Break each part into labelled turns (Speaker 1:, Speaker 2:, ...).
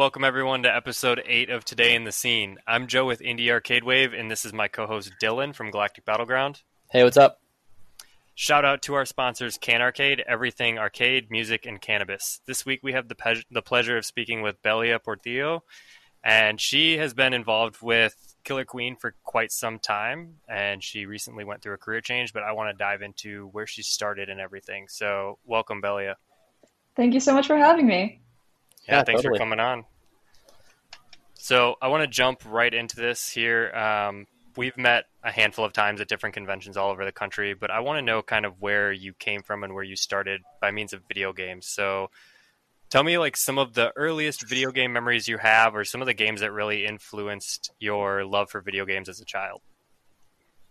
Speaker 1: welcome everyone to episode 8 of Today in the Scene. I'm Joe with Indie Arcade Wave, and this is my co host Dylan from Galactic Battleground.
Speaker 2: Hey, what's up?
Speaker 1: Shout out to our sponsors, Can Arcade, everything arcade, music, and cannabis. This week we have the, pe- the pleasure of speaking with Belia Portillo, and she has been involved with Killer Queen for quite some time, and she recently went through a career change, but I want to dive into where she started and everything. So, welcome, Belia.
Speaker 3: Thank you so much for having me.
Speaker 1: Yeah,
Speaker 2: Yeah,
Speaker 1: thanks
Speaker 2: totally.
Speaker 1: for coming on. So I want to jump right into this here. Um, we've met a handful of times at different conventions all over the country, but I want to know kind of where you came from and where you started by means of video games. So tell me like some of the earliest video game memories you have or some of the games that really influenced your love for video games as a child.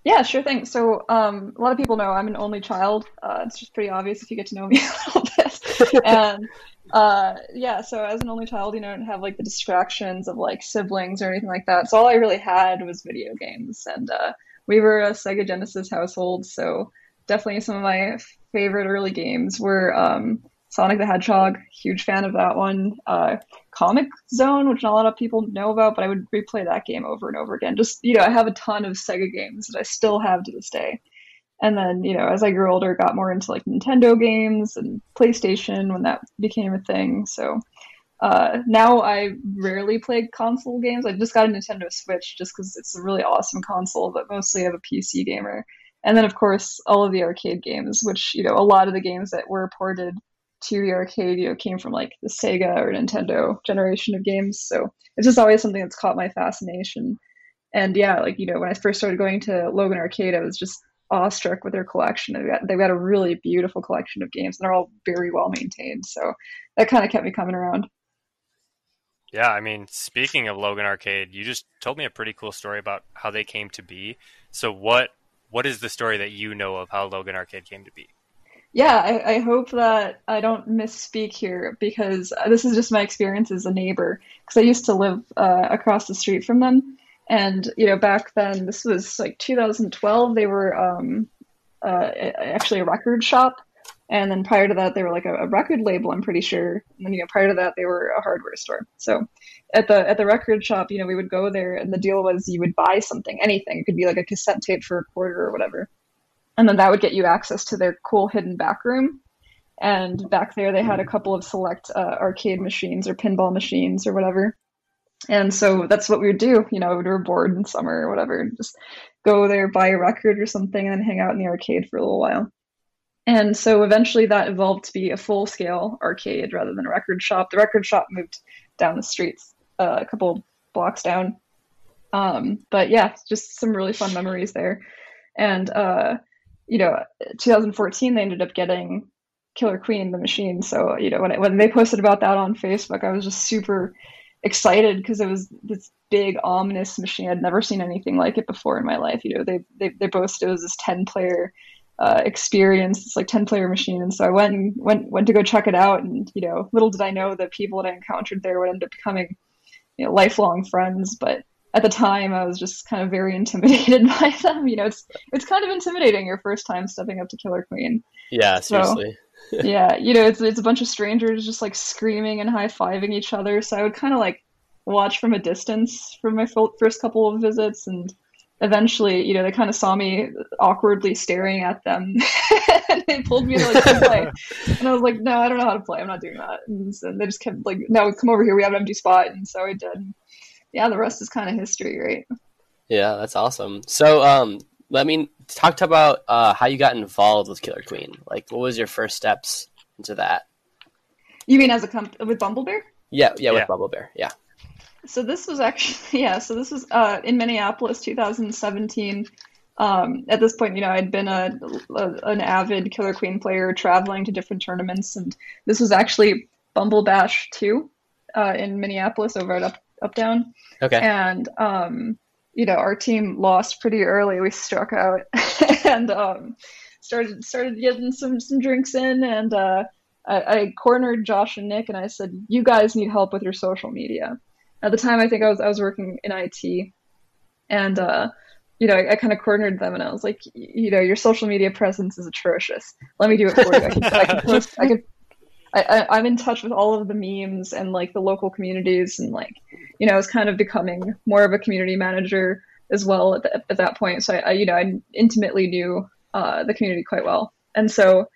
Speaker 3: Yeah, sure thing. So, um, a lot of people know I'm an only child. Uh, it's just pretty obvious if you get to know me a little bit. And uh, yeah, so as an only child, you know, I didn't have like the distractions of like siblings or anything like that. So all I really had was video games, and uh, we were a Sega Genesis household. So definitely some of my favorite early games were um, Sonic the Hedgehog. Huge fan of that one. Uh, Comix Zone, which not a lot of people know about, but I would replay that game over and over again. Just, you know, I have a ton of Sega games that I still have to this day. And then, you know, as I grew older, got more into like Nintendo games and PlayStation when that became a thing. So uh, now I rarely play console games. I just got a Nintendo Switch just because it's a really awesome console, but mostly I'm a PC gamer. And then, of course, all of the arcade games, which, you know, a lot of the games that were ported to the arcade, you know, came from like the Sega or Nintendo generation of games. So it's just always something that's caught my fascination. And yeah, like, you know, when I first started going to Logan Arcade, I was just awestruck with their collection. They've got, they've got a really beautiful collection of games and they're all very well maintained. So that kind of kept me coming around.
Speaker 1: Yeah, I mean, speaking of Logan Arcade, you just told me a pretty cool story about how they came to be. So what what is the story that you know of how Logan Arcade came to be?
Speaker 3: Yeah, I, I hope that I don't misspeak here because this is just my experience as a neighbor. Because I used to live uh, across the street from them, and you know, back then, this was like 2012. They were um, uh, actually a record shop, and then prior to that, they were like a, a record label. I'm pretty sure. And then you know, prior to that, they were a hardware store. So at the at the record shop, you know, we would go there, and the deal was you would buy something, anything. It could be like a cassette tape for a quarter or whatever and then that would get you access to their cool hidden back room. And back there, they had a couple of select uh, arcade machines or pinball machines or whatever. And so that's what we would do. You know, we were bored in summer or whatever, just go there, buy a record or something, and then hang out in the arcade for a little while. And so eventually that evolved to be a full scale arcade rather than a record shop. The record shop moved down the streets uh, a couple blocks down. Um, but yeah, just some really fun memories there. And uh, you know, 2014 they ended up getting Killer Queen, the machine. So you know, when it, when they posted about that on Facebook, I was just super excited because it was this big ominous machine. I'd never seen anything like it before in my life. You know, they they, they boasted it was this 10 player uh, experience. It's like 10 player machine, and so I went and went went to go check it out. And you know, little did I know the people that I encountered there would end up becoming you know lifelong friends. But at the time I was just kind of very intimidated by them. You know, it's it's kind of intimidating your first time stepping up to Killer Queen.
Speaker 2: Yeah,
Speaker 3: So-
Speaker 2: seriously.
Speaker 3: Yeah, you know, it's it's a bunch of strangers just like screaming and high fiving each other. So I would kind of like watch from a distance for my first couple of visits, and eventually, you know, they kind of saw me awkwardly staring at them, and they pulled me to like play. And I was like, no, I don't know how to play. I'm not doing that. And, so they just kept like, no, come over here. We have an empty spot, and so I did. Yeah, the rest is kind of history, right?
Speaker 2: Yeah, that's awesome. So, um, let me talk about uh, how you got involved with Killer Queen. Like, what was your first steps into that?
Speaker 3: You mean as a comp- with Bumble Bear?
Speaker 2: Yeah, yeah, with
Speaker 1: Yeah.
Speaker 2: Bumble Bear. Yeah.
Speaker 3: So this was actually yeah. So this was uh, in Minneapolis, 2017. Um, at this point, you know, I'd been a, a an avid Killer Queen player, traveling to different tournaments, and this was actually Bumble Bash 2 uh, in Minneapolis over at Up Up Down.
Speaker 2: Okay.
Speaker 3: And um, you know, our team lost pretty early. We struck out and um, started started getting some some drinks in, and uh, I, I cornered Josh and Nick, and I said, "You guys need help with your social media." At the time, I think I was I was working in IT, and uh, you know, I, I kind of cornered them, and I was like, you know, your social media presence is atrocious. Let me do it for you. I can, I can post. I can I, I am in touch with all of the memes and like the local communities and like you know I was kind of becoming more of a community manager as well at, the, at that point. So I, I, you know I intimately knew uh, the community quite well, and so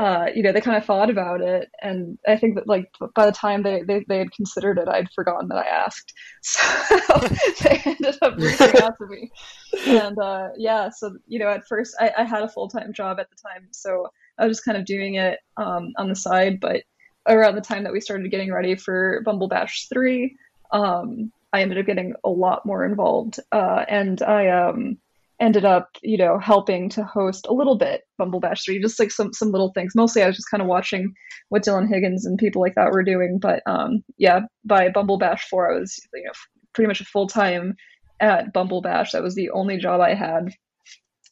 Speaker 3: uh, you know, they kind of thought about it, and I think that like by the time they, they, they had considered it, I'd forgotten that I asked, so they ended up reaching out to me, and uh, yeah, so you know, at first I, I had a full time job at the time, so I was just kind of doing it um, on the side, but around the time that we started getting ready for Bumble Bash three, um, I ended up getting a lot more involved, uh, and I um, ended up, you know, helping to host a little bit Bumble Bash 3, just like some some little things. Mostly I was just kind of watching what Dylan Higgins and people like that were doing. But um, yeah, by Bumble Bash 4, I was, you know, pretty much a full time at Bumble Bash. That was the only job I had,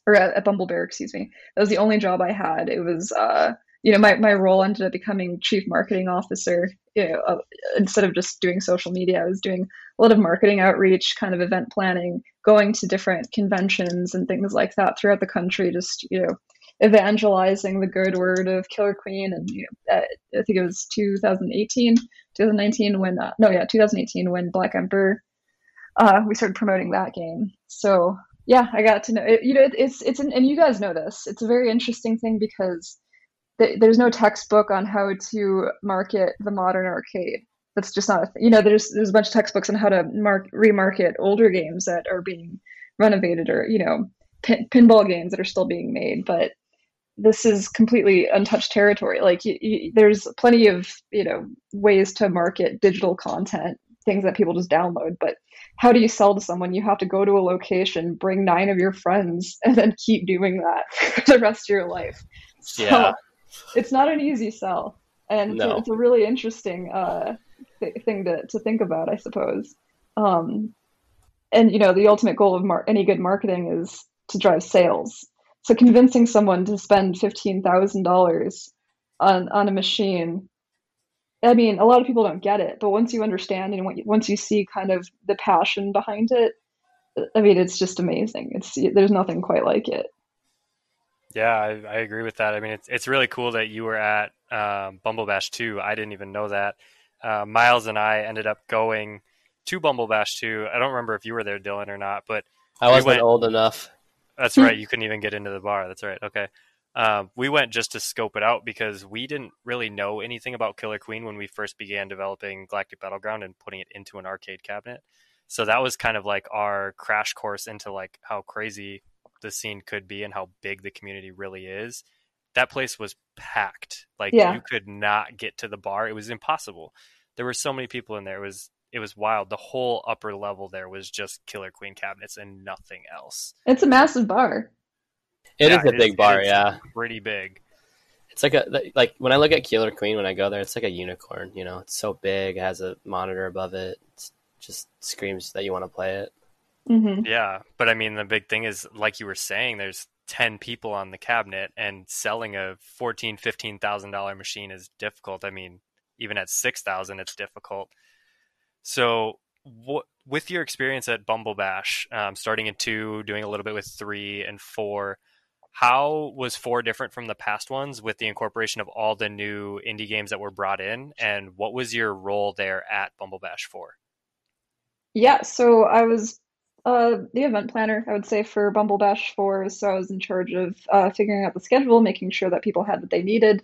Speaker 3: or at, at Bumble Bear, excuse me. That was the only job I had. It was, uh, you know, my, my role ended up becoming chief marketing officer. You know, uh, instead of just doing social media, I was doing a lot of marketing outreach, kind of event planning, going to different conventions and things like that throughout the country, just you know, evangelizing the good word of Killer Queen. And you know, I think it was 2018, 2019 when uh, no, yeah, 2018 when Black Emperor. Uh, we started promoting that game. So yeah, I got to know. It, you know, it, it's it's an, and you guys know this. It's a very interesting thing because th- there's no textbook on how to market the modern arcade that's just not a th- you know there's there's a bunch of textbooks on how to mark remarket older games that are being renovated or you know pin- pinball games that are still being made but this is completely untouched territory like there's plenty of you know ways to market digital content things that people just download but how do you sell to someone you have to go to a location bring nine of your friends and then keep doing that for the rest of your life so yeah. it's not an easy sell and no. it's, a, really interesting uh, th- thing to, to think about, I suppose. Um, and you know, the ultimate goal of mar- any good marketing is to drive sales. So convincing someone to spend fifteen thousand dollars on on a machine, I mean, a lot of people don't get it, but once you understand and once you see kind of the passion behind it, I mean, it's just amazing. It's there's nothing quite like it.
Speaker 1: Yeah, I, I agree with that. I mean, it's it's really cool that you were at um, Bumble Bash 2. I didn't even know that uh, Miles and I ended up going to Bumble Bash 2. I don't remember if you were there, Dylan, or not, but
Speaker 2: I wasn't we went, old enough.
Speaker 1: That's right. You couldn't even get into the bar. That's right. Okay. Um, we went just to scope it out because we didn't really know anything about Killer Queen when we first began developing Galactic Battleground and putting it into an arcade cabinet. So that was kind of like our crash course into like how crazy the scene could be and how big the community really is that place was packed. Like yeah. you could not get to the bar. It was impossible. There were so many people in there. It was it was wild. The whole upper level there was just Killer Queen cabinets and nothing else.
Speaker 3: It's a massive bar.
Speaker 2: It yeah, is a it big is, bar, yeah.
Speaker 1: Pretty big.
Speaker 2: It's like a like when I look at Killer Queen when I go there, it's like a unicorn. You know, it's so big. It has a monitor above it. It just screams that you want to play it.
Speaker 3: Mm-hmm.
Speaker 1: Yeah, but I mean, the big thing is, like you were saying, there's 10 people on the cabinet and selling a 14 15000 dollar machine is difficult i mean even at 6000 it's difficult so what, with your experience at bumble bash um, starting in two doing a little bit with three and four how was four different from the past ones with the incorporation of all the new indie games that were brought in and what was your role there at bumble bash 4
Speaker 3: yeah so i was uh, the event planner, I would say, for Bumble Bash 4. So I was in charge of uh, figuring out the schedule, making sure that people had what they needed.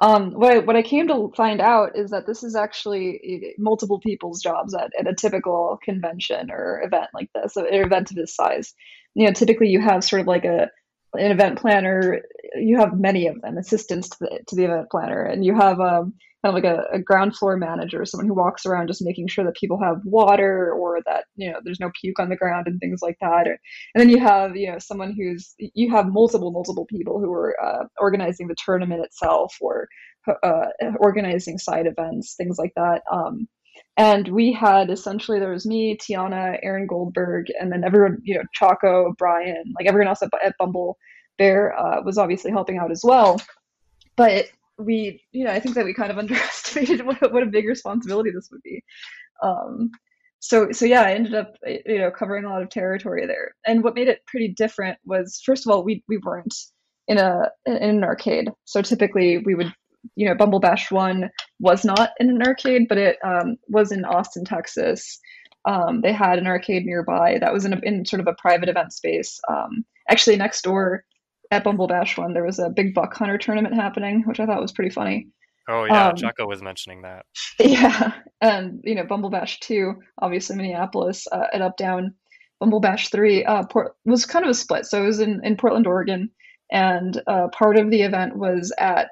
Speaker 3: Um, what, I, what I came to find out is that this is actually eh, multiple people's jobs at, at a typical convention or event like this, an event of this size. You know, typically you have sort of like a an event planner. You have many of them, assistants to the to the event planner, and you have um, kind of like a, a, ground floor manager, someone who walks around just making sure that people have water or that you know there's no puke on the ground and things like that. Or, and then you have you know someone who's you have multiple multiple people who are uh, organizing the tournament itself or uh, organizing side events, things like that. Um, and we had essentially there was me, Tiana, Aaron Goldberg, and then everyone you know Chaco, Brian, like everyone else at, at Bumble Bear uh, was obviously helping out as well. But we, you know, I think that we kind of underestimated what, what a big responsibility this would be. Um, so, so yeah, I ended up, you know, covering a lot of territory there. And what made it pretty different was, first of all, we we weren't in a in an arcade. So typically, we would you know, Bumble Bash One was not in an arcade, but it um, was in Austin, Texas. Um, they had an arcade nearby that was in, a, in sort of a private event space. Um, actually, next door at Bumble Bash One, there was a big buck hunter tournament happening, which I thought was pretty funny.
Speaker 1: Oh yeah, um, Jocko was mentioning that.
Speaker 3: Yeah, and you know, Bumble Bash Two, obviously Minneapolis uh, at Up Down. Bumble Bash Three uh, Port- was kind of a split, so it was in in Portland, Oregon, and uh, part of the event was at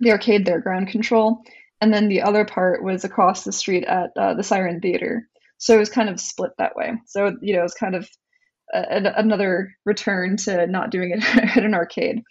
Speaker 3: the arcade there, Ground Control, and then the other part was across the street at uh, the Siren Theater. So it was kind of split that way. So you know, it was kind of a, another return to not doing it at an arcade.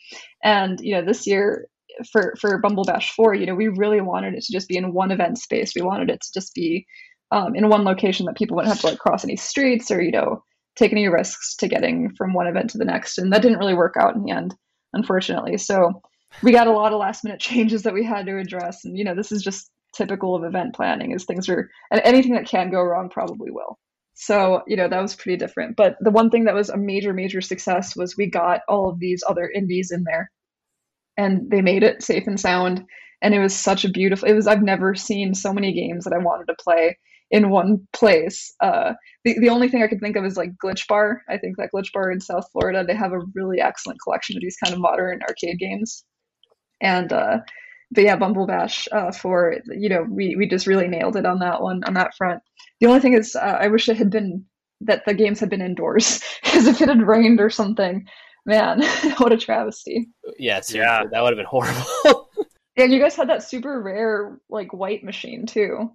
Speaker 3: And you know, this year for for Bumble Bash Four, you know, we really wanted it to just be in one event space. We wanted it to just be um, in one location that people wouldn't have to like cross any streets or you know take any risks to getting from one event to the next. And that didn't really work out in the end, unfortunately. So we got a lot of last minute changes that we had to address. And you know, this is just typical of event planning is things are and anything that can go wrong probably will. So, you know, that was pretty different. But the one thing that was a major, major success was we got all of these other indies in there and they made it safe and sound. And it was such a beautiful, it was, I've never seen so many games that I wanted to play in one place. Uh, the, the only thing I could think of is like Glitch Bar. I think that Glitch Bar in South Florida, they have a really excellent collection of these kind of modern arcade games. And, uh, but yeah, Bumble Bash uh, for you know we we just really nailed it on that one on that front. The only thing is, uh, I wish it had been that the games had been indoors because if it had rained or something, man, what a travesty.
Speaker 2: Yeah, yeah, that would have been horrible.
Speaker 3: and you guys had that super rare like white machine too.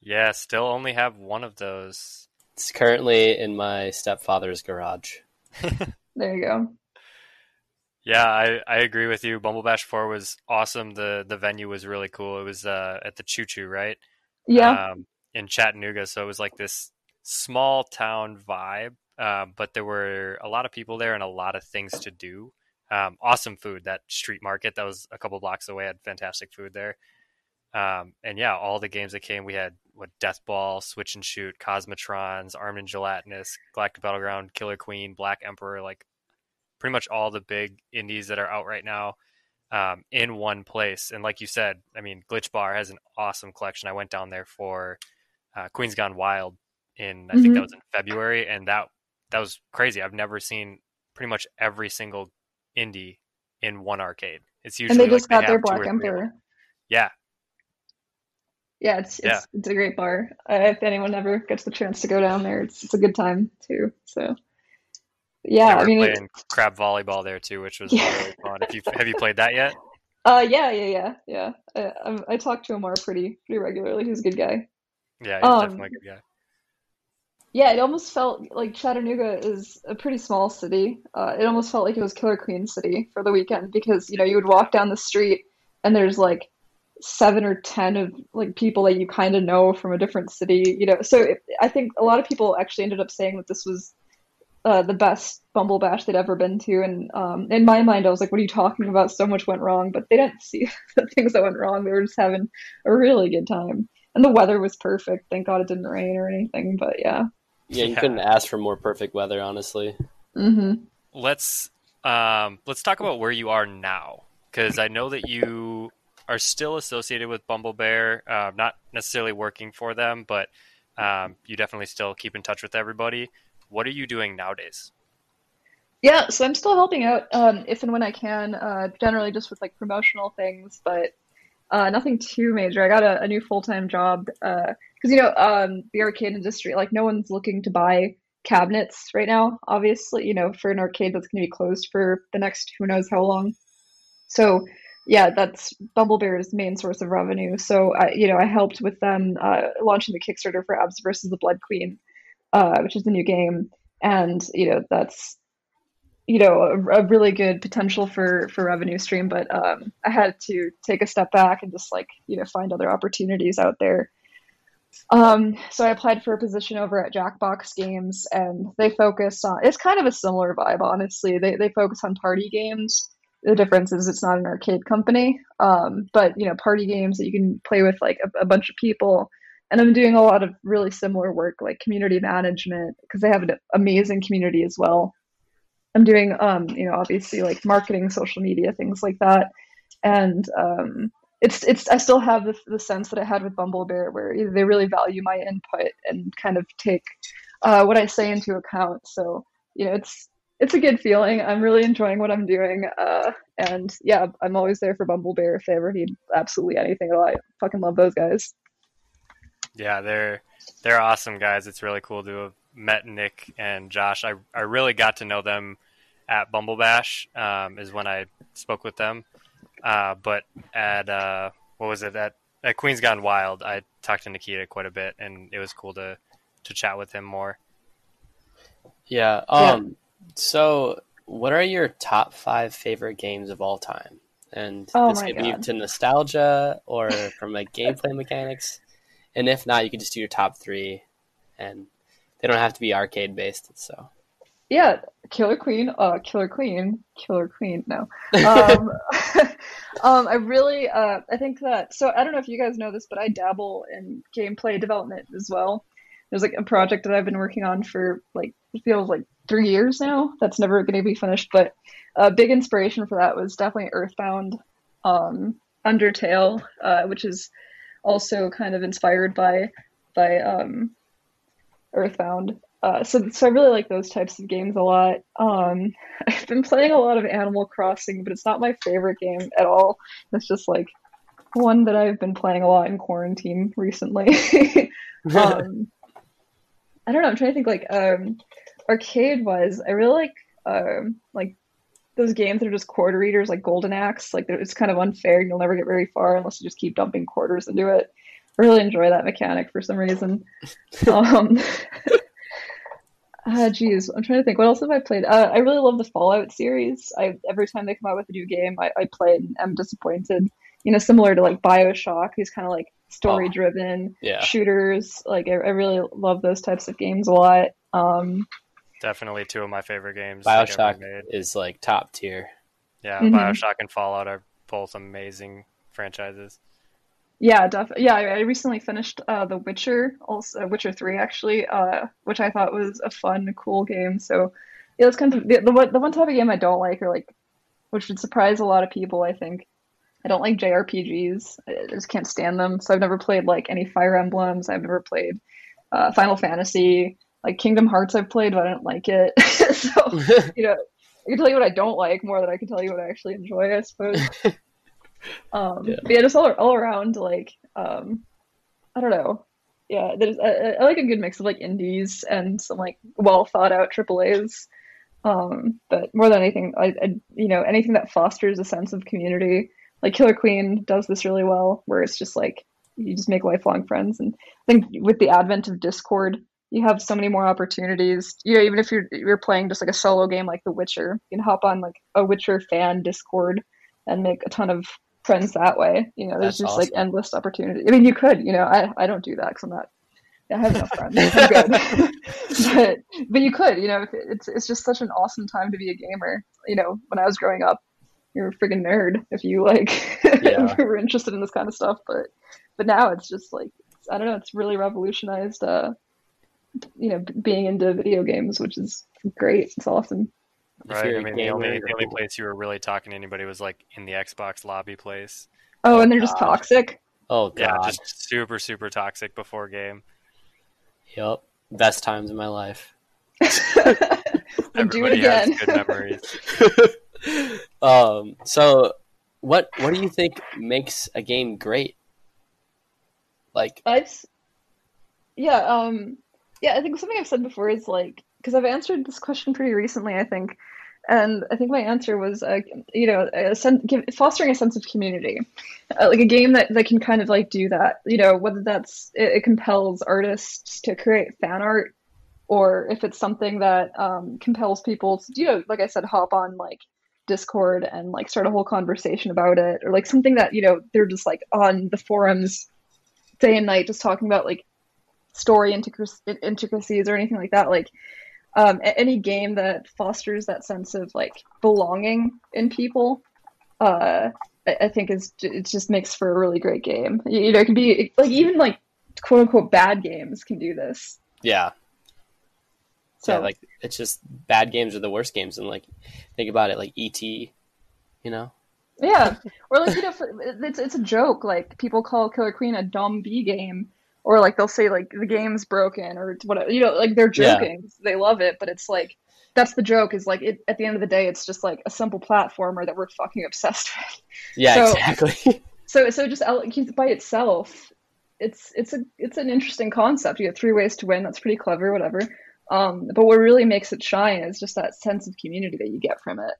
Speaker 1: Yeah, still only have one of those.
Speaker 2: It's currently in my stepfather's garage.
Speaker 3: there you go.
Speaker 1: Yeah, I, I agree with you. Bumble Bash Four was awesome. The the venue was really cool. It was uh, at the Choo Choo, right?
Speaker 3: Yeah.
Speaker 1: Um, in Chattanooga, so it was like this small town vibe, uh, but there were a lot of people there and a lot of things to do. Um, awesome food. That street market that was a couple blocks away had fantastic food there. Um, and yeah, all the games that came, we had what Death Ball, Switch and Shoot, Cosmotrons, Armed and Gelatinous, Galactic Battleground, Killer Queen, Black Emperor, like pretty much all the big indies that are out right now um, in one place. And like you said, I mean, Glitch Bar has an awesome collection. I went down there for uh, Queens Gone Wild in I mm-hmm. think that was in February, and that that was crazy. I've never seen pretty much every single indie in one arcade. It's usually
Speaker 3: and they just like got they their Black Emperor.
Speaker 1: Yeah.
Speaker 3: Yeah, it's it's, yeah. it's a great bar. Uh, if anyone ever gets the chance to go down there, it's it's a good time too. So yeah, I mean,
Speaker 1: playing crab volleyball there too, which was yeah. really fun. If you have you played that yet?
Speaker 3: Uh, yeah, yeah, yeah, yeah. I, I, talk to Amar pretty pretty regularly. He's a good guy.
Speaker 1: Yeah, he's um, definitely a good guy.
Speaker 3: Yeah, it almost felt like Chattanooga is a pretty small city. Uh, it almost felt like it was Killer Queen City for the weekend because you know you would walk down the street and there's like seven or ten of like people that you kind of know from a different city. You know, so it, I think a lot of people actually ended up saying that this was uh, the best Bumble Bash they'd ever been to. And um, in my mind, I was like, what are you talking about? So much went wrong. But they didn't see the things that went wrong. They were just having a really good time. And the weather was perfect. Thank God it didn't rain or anything. But yeah.
Speaker 2: Yeah, you yeah. couldn't ask for more perfect weather, honestly.
Speaker 3: Mm-hmm.
Speaker 1: Let's um, let's talk about where you are now, because I know that you are still associated with Bumble Bear, uh, not necessarily working for them, but um, you definitely still keep in touch with everybody. What are you doing nowadays?
Speaker 3: Yeah, so I'm still helping out um, if and when I can, uh, generally just with like promotional things, but uh, nothing too major. I got a, a new full time job because uh, you know um, the arcade industry, like no one's looking to buy cabinets right now. Obviously, you know for an arcade that's going to be closed for the next who knows how long. So yeah, that's Bumble Bear's main source of revenue. So I, you know, I helped with them uh, launching the Kickstarter for Abs versus the Blood Queen, uh, which is the new game, and you know that's you know a, a, really good potential for for revenue stream. But um, I had to take a step back and just like you know find other opportunities out there. Um, so I applied for a position over at Jackbox Games, and they focus on. It's kind of a similar vibe, honestly. They they focus on party games. The difference is it's not an arcade company, um, but you know party games that you can play with like a, a bunch of people and I'm doing a lot of really similar work like community management because they have an amazing community as well. I'm doing, um, you know, obviously like marketing, social media, things like that. And um, it's it's I still have the, the sense that I had with Bumblebear, where they really value my input and kind of take uh, what I say into account. So you know, it's it's a good feeling. I'm really enjoying what I'm doing, uh, and yeah, I'm always there for Bumblebear if they ever need absolutely anything at all. I fucking love those guys.
Speaker 1: Yeah, they're they're awesome guys. It's really cool to have met Nick and Josh. I I really got to know them at Bumble Bash. Um, is when I spoke with them uh, but at uh, what was it at at Queens Gone Wild, I talked to Nikita quite a bit, and it was cool to to chat with him more.
Speaker 2: Yeah. Um. Yeah. So, what are your top five favorite games of all time? And
Speaker 3: oh
Speaker 2: this could be to nostalgia or from like gameplay mechanics. And if not, you could just do your top three, and they don't have to be arcade based. So
Speaker 3: yeah, Killer Queen, uh, Killer Queen, Killer Queen. No, um, um, I really, uh, I think that. So I don't know if you guys know this, but I dabble in gameplay development as well. There's like a project that I've been working on for like it feels like three years now. That's never going to be finished, but a big inspiration for that was definitely Earthbound, um, Undertale, uh, which is also kind of inspired by by um, Earthbound. Uh, so, so I really like those types of games a lot. Um, I've been playing a lot of Animal Crossing, but it's not my favorite game at all. It's just like one that I've been playing a lot in quarantine recently. um, I don't know. I'm trying to think like um, arcade wise. I really like um, like those games that are just quarter eaters, like Golden Axe. Like it's kind of unfair. and You'll never get very far unless you just keep dumping quarters into it. I really enjoy that mechanic for some reason. Um, Ah, uh, geez, I'm trying to think. What else have I played? Uh, I really love the Fallout series. I every time they come out with a new game, I, I play it and I'm disappointed. You know, similar to like Bioshock, these kind of like story driven
Speaker 2: oh, yeah.
Speaker 3: shooters. Like I, I, really love those types of games a lot. Um,
Speaker 1: Definitely two of my favorite games.
Speaker 2: Bioshock is like top tier.
Speaker 1: Yeah, mm-hmm. Bioshock and Fallout are both amazing franchises.
Speaker 3: Yeah, definitely. Yeah, I recently finished uh, The Witcher, also Witcher Three, actually, uh, which I thought was a fun, cool game. So, yeah, it's kind of the, the the one type of game I don't like, or like, which would surprise a lot of people. I think I don't like JRPGs. I just can't stand them. So I've never played like any Fire Emblems. I've never played uh, Final Fantasy. Like Kingdom Hearts, I've played, but I don't like it. so you know, I can tell you what I don't like more than I can tell you what I actually enjoy. I suppose. Um, yeah. But yeah, just all, all around, like, um, I don't know. Yeah, there's I, I, like a good mix of like indies and some like well thought out AAA's. Um, but more than anything, I, I, you know anything that fosters a sense of community. Like Killer Queen does this really well, where it's just like you just make lifelong friends. And I think with the advent of Discord, you have so many more opportunities. You know, even if you're you're playing just like a solo game like The Witcher, you can hop on like a Witcher fan Discord and make a ton of friends that way. You know, there's That's just awesome. like endless opportunity. I mean, you could, you know, I, I don't do that because I'm not, I have enough friends. But, but you could, you know, it's, it's just such an awesome time to be a gamer. You know, when I was growing up, you're a freaking nerd if you like, yeah. if you were interested in this kind of stuff. But, but now it's just like, I don't know, it's really revolutionized, uh, you know, being into video games, which is great. It's awesome.
Speaker 1: Right. I mean, the only the only place you were really talking to anybody was like in the Xbox lobby place.
Speaker 3: Oh, and they're just toxic.
Speaker 2: Oh god.
Speaker 1: Yeah, just super super toxic before game.
Speaker 2: Yep, best times in my life.
Speaker 3: and do it again.
Speaker 1: good memories.
Speaker 2: um. So, what what do you think makes a game great? Like,
Speaker 3: I've, yeah, um, yeah. I think something I've said before is like because I've answered this question pretty recently. I think and I think my answer was, uh, you know, a sense, give, fostering a sense of community, uh, like a game that, that can kind of like do that. You know, whether that's it, it, compels artists to create fan art, or if it's something that um, compels people to, you know, like I said, hop on like Discord and like start a whole conversation about it, or like something that you know they're just like on the forums day and night just talking about like story intricacies or anything like that. Like um, any game that fosters that sense of like belonging in people, uh, I, I think is it just makes for a really great game. You, you know, it can be like even like quote unquote bad games can do this.
Speaker 2: Yeah. So yeah, like it's just bad games are the worst games, and like think about it, like ET, you know,
Speaker 3: Yeah, or like you know, it's it's a joke. Like people call Killer Queen a dumb B game, or like they'll say like the game's broken or whatever. You know, like they're joking. Yeah. They love it, but it's like that's the joke. Is like it, at the end of the day, it's just like a simple platformer that we're fucking obsessed with.
Speaker 2: Yeah, so, exactly.
Speaker 3: so so just by itself, it's it's a it's an interesting concept. You have three ways to win. That's pretty clever. Whatever. Um, but what really makes it shine is just that sense of community that you get from it.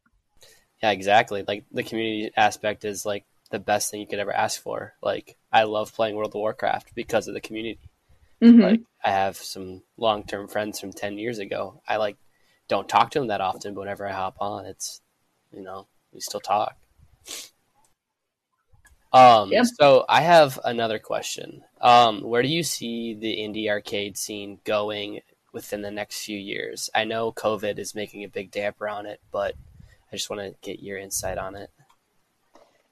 Speaker 2: Yeah, exactly. Like the community aspect is like the best thing you could ever ask for. Like I love playing World of Warcraft because of the community. Mm-hmm. Like I have some long term friends from ten years ago. I like don't talk to them that often, but whenever I hop on, it's you know we still talk. Um, so I have another question. Um, where do you see the indie arcade scene going within the next few years? I know COVID is making a big damper on it, but I just want to get your insight on it.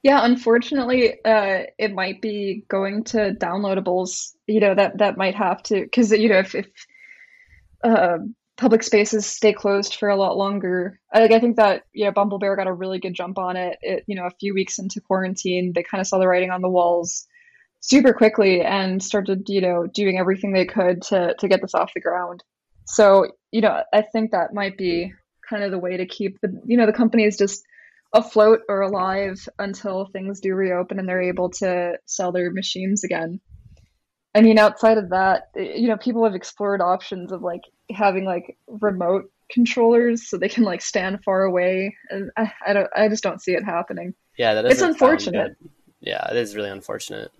Speaker 3: Yeah, unfortunately, uh, it might be going to downloadables. You know that that might have to because you know if, if uh, public spaces stay closed for a lot longer, like I think that you know Bumble Bear got a really good jump on it. It you know a few weeks into quarantine, they kind of saw the writing on the walls super quickly and started you know doing everything they could to to get this off the ground. So you know I think that might be kind of the way to keep the you know the companies just afloat or alive until things do reopen and they're able to sell their machines again. I mean, outside of that, eh, you know, people have explored options of like having like remote controllers so they can like stand far away, and I, I don't, I just don't see it happening.
Speaker 2: Yeah, that is.
Speaker 3: It's unfortunate.
Speaker 2: Yeah, it is really unfortunate.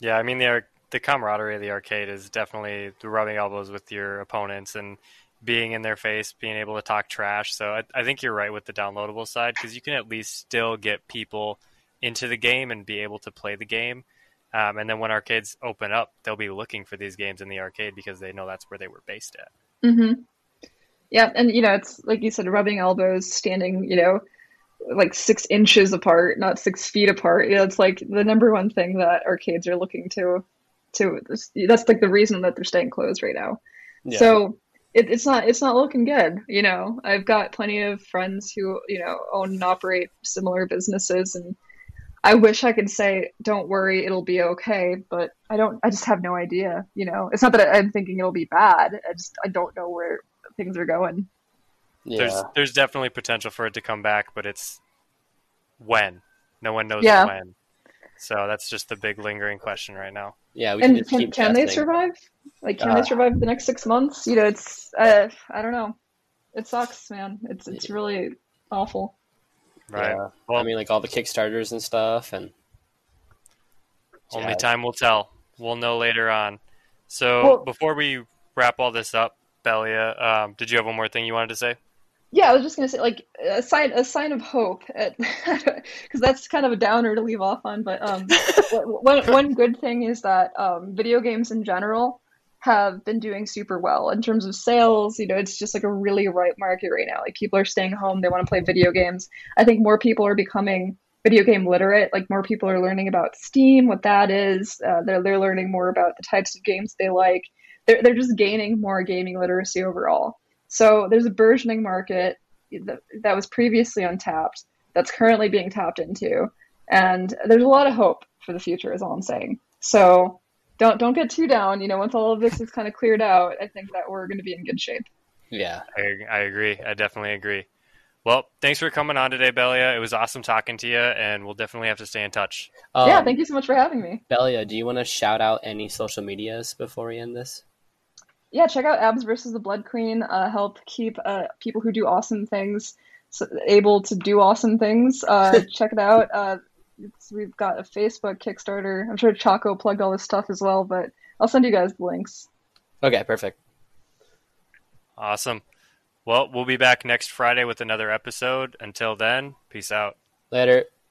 Speaker 1: Yeah, I mean the the camaraderie of the arcade is definitely the rubbing elbows with your opponents and being in their face, being able to talk trash. So I, I think you're right with the downloadable side because you can at least still get people into the game and be able to play the game. Um, and then when arcades open up, they'll be looking for these games in the arcade because they know that's where they were based at.
Speaker 3: Mm-hmm. Yeah, and you know, it's like you said, rubbing elbows, standing, you know, like six inches apart, not six feet apart. You know, it's like the number one thing that arcades are looking to. To that's like the reason that they're staying closed right now. Yeah. So it, it's not it's not looking good. You know, I've got plenty of friends who you know own and operate similar businesses, and I wish I could say, "Don't worry, it'll be okay," but I don't. I just have no idea. You know, it's not that I'm thinking it'll be bad. I just I don't know where things are going.
Speaker 1: Yeah. There's there's definitely potential for it to come back, but it's when. No one knows yeah. when. So that's just the big lingering question right now.
Speaker 2: Yeah,
Speaker 3: we and can, can they survive? Like, can uh, they survive the next six months? You know, it's uh, I don't know. It sucks, man. It's it's really awful.
Speaker 2: Right. Yeah. Well, I mean, like all the Kickstarters and stuff, and
Speaker 1: only time will tell. We'll know later on. So well, before we wrap all this up, Belia, um, did you have one more thing you wanted to say?
Speaker 3: Yeah, I was just gonna say like a sign a sign of hope, because that's kind of a downer to leave off on. But um, one one good thing is that um, video games in general have been doing super well in terms of sales. You know, it's just like a really ripe market right now. Like people are staying home, they want to play video games. I think more people are becoming video game literate. Like more people are learning about Steam, what that is. Uh, they're they're learning more about the types of games they like. They're they're just gaining more gaming literacy overall. So there's a burgeoning market that, that was previously untapped that's currently being tapped into, and there's a lot of hope for the future. Is all I'm saying. So don't don't get too down. You know, once all of this is kind of cleared out, I think that we're going to be in good shape.
Speaker 2: Yeah,
Speaker 1: I, I agree. I definitely agree. Well, thanks for coming on today, Belia. It was awesome talking to you, and we'll definitely have to stay in touch.
Speaker 3: Um, yeah, thank you so much for having me.
Speaker 2: Belia, do you want to shout out any social medias before we end this?
Speaker 3: Yeah, check out Abs versus the Blood Queen. Uh, help keep uh, people who do awesome things able to do awesome things. Uh, check it out. Uh, we've got a Facebook Kickstarter. I'm sure Choco plugged all this stuff as well, but I'll send you guys the links.
Speaker 2: Okay, perfect.
Speaker 1: Awesome. Well, we'll be back next Friday with another episode. Until then, peace out.
Speaker 2: Later.